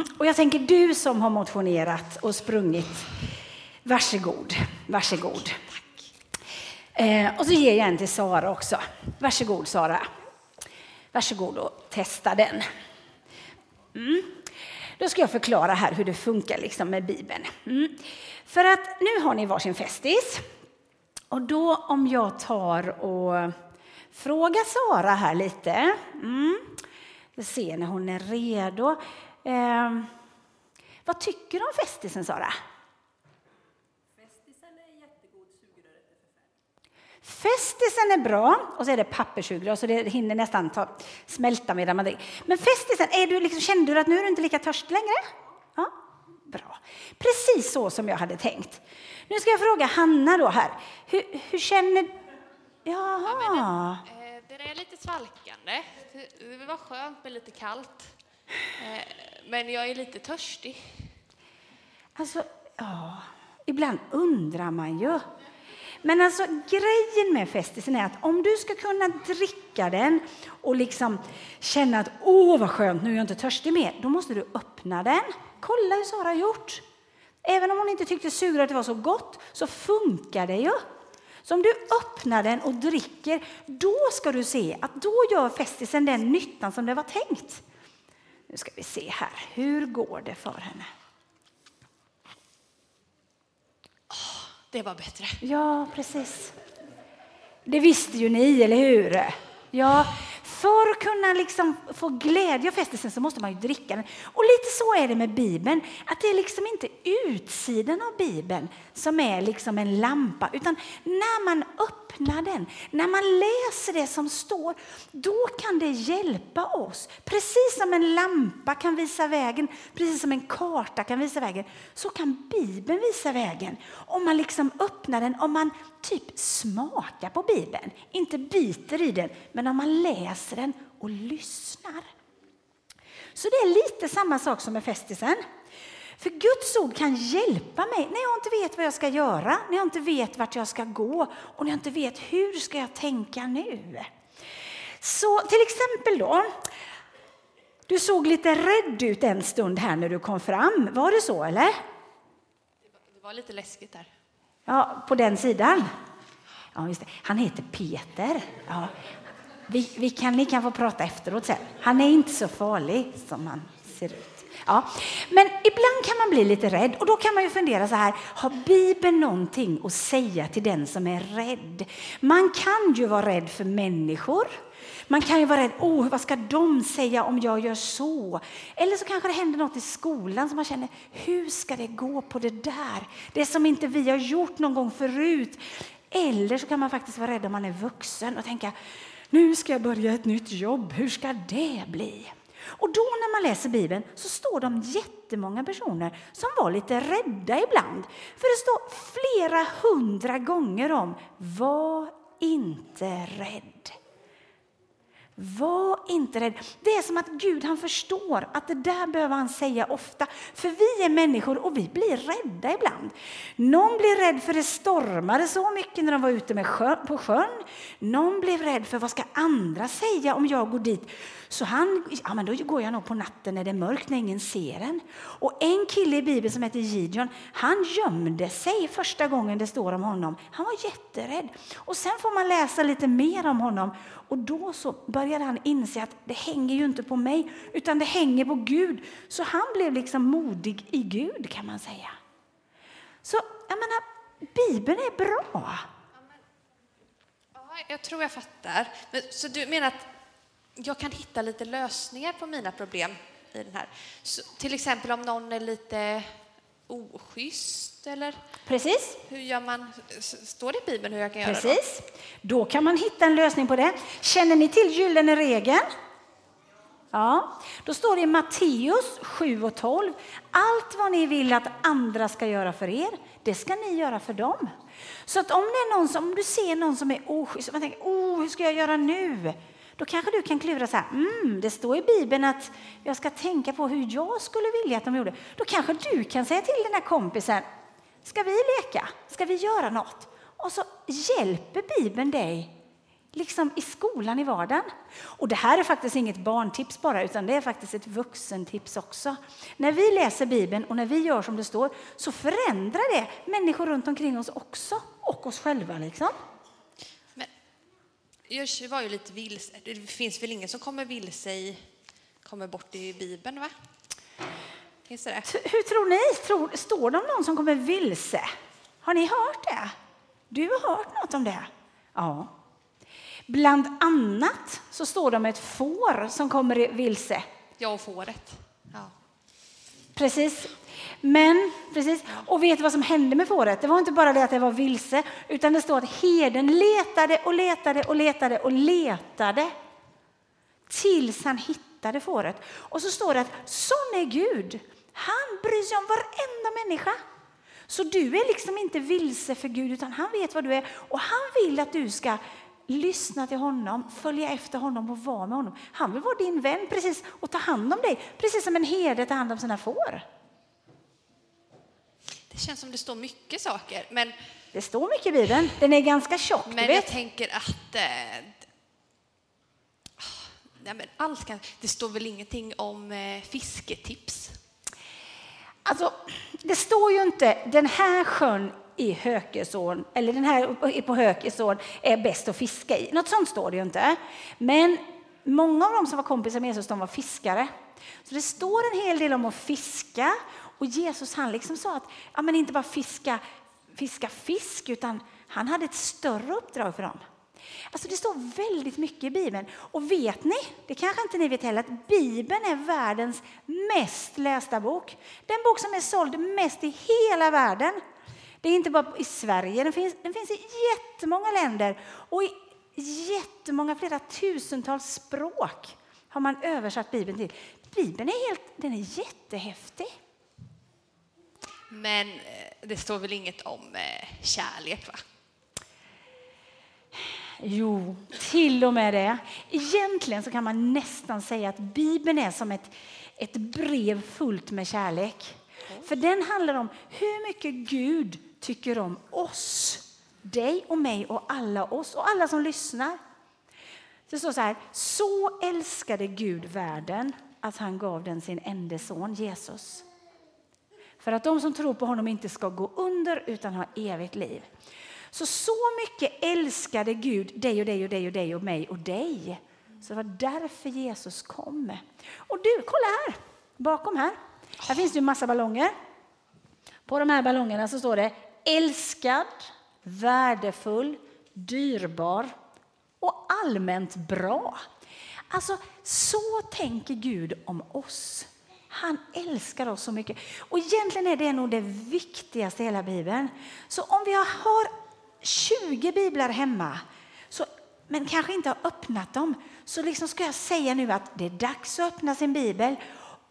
Mm. Och jag tänker du som har motionerat och sprungit, varsågod, varsågod. Eh, och så ger jag en till Sara också. Varsågod Sara. Varsågod och testa den. Mm. Då ska jag förklara här hur det funkar liksom med Bibeln. Mm. För att nu har ni varsin festis. Och då om jag tar och frågar Sara här lite. Mm. Vi ser när hon är redo. Eh, vad tycker du om festisen Sara? Festisen är bra, och så är det papperssugrör så det hinner nästan ta, smälta medan man dricker. Men festisen, är du liksom, kände du att nu är du inte lika törstig längre? Ja, bra. Precis så som jag hade tänkt. Nu ska jag fråga Hanna då här. Hur, hur känner... Jaha. Ja, den, eh, den är lite svalkande. Det var skönt med lite kallt. Men jag är lite törstig. Alltså, ja, ibland undrar man ju. Men alltså grejen med festisen är att om du ska kunna dricka den och liksom känna att åh vad skönt, nu är jag inte törstig mer, då måste du öppna den. Kolla hur Sara har gjort. Även om hon inte tyckte sugröret var så gott så funkar det ju. Så om du öppnar den och dricker, då ska du se att då gör festisen den nyttan som det var tänkt. Nu ska vi se här, hur går det för henne? Det var bättre. Ja, precis. Det visste ju ni, eller hur? Ja, för att kunna liksom få glädje av festelsen så måste man ju dricka den. Och lite så är det med Bibeln, att det är liksom inte utsidan av Bibeln som är liksom en lampa, utan när man öppnar den, när man läser det som står, då kan det hjälpa oss. Precis som en lampa kan visa vägen, precis som en karta kan visa vägen, så kan Bibeln visa vägen. Om man liksom öppnar den, om man typ smakar på Bibeln, inte biter i den, men om man läser den och lyssnar. Så det är lite samma sak som med festisen. För Guds ord kan hjälpa mig när jag inte vet vad jag ska göra, när jag inte vet vart jag ska gå och när jag inte vet hur ska jag tänka nu. Så till exempel då, du såg lite rädd ut en stund här när du kom fram. Var det så eller? Det var lite läskigt där. Ja, på den sidan. Ja. Han heter Peter. Ja. Vi, vi kan, ni kan få prata efteråt sen. Han är inte så farlig som han ser ut. Ja. Men ibland kan man bli lite rädd och då kan man ju fundera så här, har Bibeln någonting att säga till den som är rädd? Man kan ju vara rädd för människor. Man kan ju vara rädd, oh, vad ska de säga om jag gör så? Eller så kanske det händer något i skolan som man känner, hur ska det gå på det där? Det som inte vi har gjort någon gång förut. Eller så kan man faktiskt vara rädd om man är vuxen och tänka, nu ska jag börja ett nytt jobb, hur ska det bli? Och då när man läser Bibeln så står det jättemånga personer som var lite rädda ibland. För det står flera hundra gånger om, var inte rädd. Var inte rädd. Det är som att Gud han förstår att det där behöver han säga ofta. För vi är människor och vi blir rädda ibland. Någon blev rädd för det stormade så mycket när de var ute med sjön, på sjön. Någon blev rädd för vad ska andra säga om jag går dit. Så han, ja men då går jag nog på natten när det är mörkt när ingen ser en. Och en kille i Bibeln som heter Gideon, han gömde sig första gången det står om honom. Han var jätterädd. Och sen får man läsa lite mer om honom och då så började han inse att det hänger ju inte på mig, utan det hänger på Gud. Så han blev liksom modig i Gud kan man säga. Så jag menar, Bibeln är bra. Ja, jag tror jag fattar. Men, så du menar att jag kan hitta lite lösningar på mina problem i den här? Så, till exempel om någon är lite oschysst eller? Precis. Hur gör man? Står det i Bibeln hur jag kan Precis. göra Precis. Då kan man hitta en lösning på det. Känner ni till gyllene regeln? Ja, då står det i Matteus 7 och 12. Allt vad ni vill att andra ska göra för er, det ska ni göra för dem. Så att om, det är någon som, om du ser någon som är oschysst, man tänker, oh, hur ska jag göra nu? Då kanske du kan klura så här, mm, det står i Bibeln att jag ska tänka på hur jag skulle vilja att de gjorde. Då kanske du kan säga till den här kompisen, ska vi leka? Ska vi göra något? Och så hjälper Bibeln dig liksom i skolan i vardagen. Och det här är faktiskt inget barntips bara, utan det är faktiskt ett vuxentips också. När vi läser Bibeln och när vi gör som det står så förändrar det människor runt omkring oss också och oss själva. Liksom. Jag var ju lite vilse. Det finns väl ingen som kommer vilse i, kommer bort i Bibeln, va? Finns det det? Hur tror ni? Tror, står det om någon som kommer vilse? Har ni hört det? Du har hört något om det? Ja. Bland annat så står det om ett får som kommer vilse. Jag och fåret. Ja. Precis. Men, precis. Och vet du vad som hände med fåret? Det var inte bara det att det var vilse, utan det står att herden letade och letade och letade och letade tills han hittade fåret. Och så står det att sån är Gud. Han bryr sig om varenda människa. Så du är liksom inte vilse för Gud, utan han vet vad du är och han vill att du ska lyssna till honom, följa efter honom och vara med honom. Han vill vara din vän precis och ta hand om dig, precis som en herde tar hand om sina får. Det känns som det står mycket saker, men... Det står mycket i Bibeln. Den är ganska tjock, Men jag tänker att... Eh, nej, men allt kan, det står väl ingenting om eh, fisketips? Alltså, det står ju inte den här sjön i Hökesån, eller den här på Hökesån är bäst att fiska i. Något sånt står det ju inte. Men många av dem som var kompisar med Jesus, de var fiskare. Så det står en hel del om att fiska. Och Jesus han liksom sa att ja, men inte bara fiska, fiska fisk, utan han hade ett större uppdrag för dem. Alltså det står väldigt mycket i Bibeln. Och vet ni, det kanske inte ni vet heller, att Bibeln är världens mest lästa bok. Den bok som är såld mest i hela världen. Det är inte bara i Sverige, den finns, den finns i jättemånga länder och i jättemånga, flera tusentals språk har man översatt Bibeln till. Bibeln är, helt, den är jättehäftig. Men eh, det står väl inget om eh, kärlek, va? Jo, till och med det. Egentligen så kan man nästan säga att Bibeln är som ett, ett brev fullt med kärlek. För den handlar om hur mycket Gud tycker om oss. Dig och mig och alla oss och alla som lyssnar. Det står så här, så älskade Gud världen att han gav den sin enda son Jesus. För att de som tror på honom inte ska gå under utan ha evigt liv. Så så mycket älskade Gud dig och dig och dig och dig och mig och dig. Så det var därför Jesus kom. Och du, kolla här, bakom här. Här finns det en massa ballonger. På de här ballongerna så står det älskad, värdefull, dyrbar och allmänt bra. Alltså, så tänker Gud om oss. Han älskar oss så mycket. Och egentligen är det nog det viktigaste i hela Bibeln. Så om vi har 20 biblar hemma, så, men kanske inte har öppnat dem, så liksom ska jag säga nu att det är dags att öppna sin bibel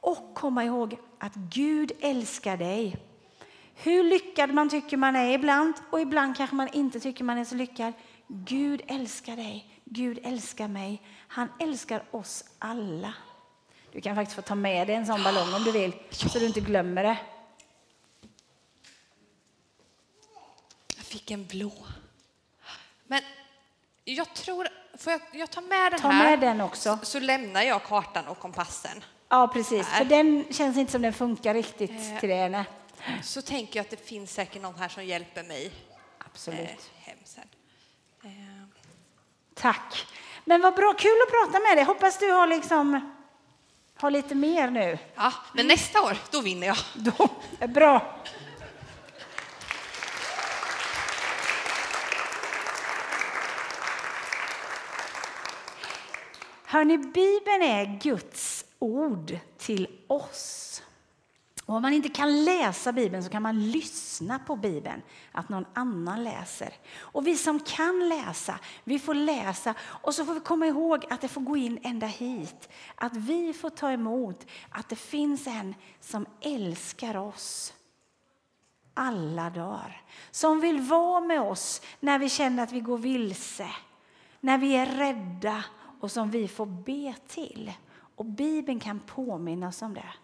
och komma ihåg att Gud älskar dig. Hur lyckad man tycker man är ibland och ibland kanske man inte tycker man är så lyckad. Gud älskar dig. Gud älskar mig. Han älskar oss alla. Du kan faktiskt få ta med dig en sån ballong om du vill, så du inte glömmer det. Jag fick en blå. Men jag tror... Får jag, jag tar med den Ta här? med den också. Så, så lämnar jag kartan och kompassen. Ja, precis. Här. För den känns inte som den funkar riktigt Eh. till det. Nej. Så tänker jag att det finns säkert någon här som hjälper mig Absolut. eh, hem sen. Eh, Tack. Men vad bra, kul att prata med dig. Hoppas du har liksom har lite mer nu. ja, men nästa år, då vinner jag. Då, är bra. Hörni, Bibeln är Guds ord till oss. Och om man inte kan läsa Bibeln så kan man lyssna på Bibeln, att någon annan läser. Och vi som kan läsa, vi får läsa och så får vi komma ihåg att det får gå in ända hit. Att vi får ta emot att det finns en som älskar oss alla dagar. Som vill vara med oss när vi känner att vi går vilse, när vi är rädda och som vi får be till. Och Bibeln kan påminna oss om det.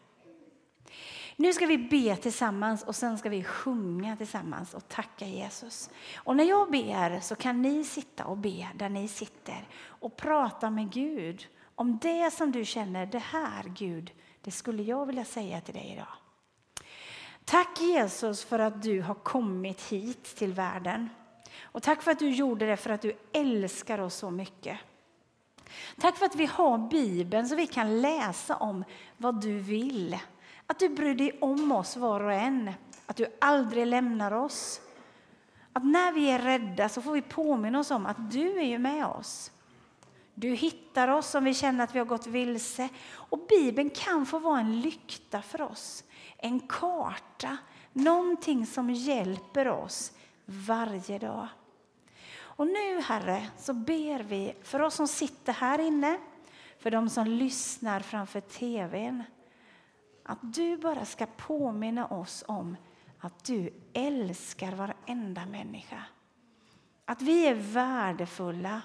Nu ska vi be tillsammans och sen ska vi sjunga tillsammans och tacka Jesus. Och när jag ber så kan ni sitta och be där ni sitter och prata med Gud om det som du känner, det här Gud, det skulle jag vilja säga till dig idag. Tack Jesus för att du har kommit hit till världen. Och tack för att du gjorde det för att du älskar oss så mycket. Tack för att vi har Bibeln så vi kan läsa om vad du vill. Att du bryr dig om oss var och en. Att du aldrig lämnar oss. Att när vi är rädda så får vi påminna oss om att du är ju med oss. Du hittar oss om vi känner att vi har gått vilse. Och Bibeln kan få vara en lykta för oss. En karta, någonting som hjälper oss varje dag. Och nu, Herre, så ber vi för oss som sitter här inne, för de som lyssnar framför tvn, att du bara ska påminna oss om att du älskar varenda människa. Att vi är värdefulla,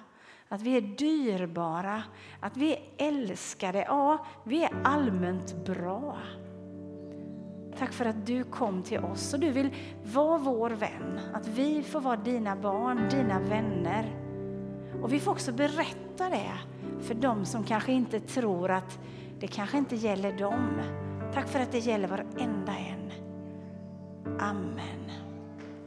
att vi är dyrbara, att vi är älskade. Ja, vi är allmänt bra. Tack för att du kom till oss och du vill vara vår vän. Att vi får vara dina barn, dina vänner. Och vi får också berätta det för dem som kanske inte tror att det kanske inte gäller dem. Tack för att det gäller varenda en. Amen.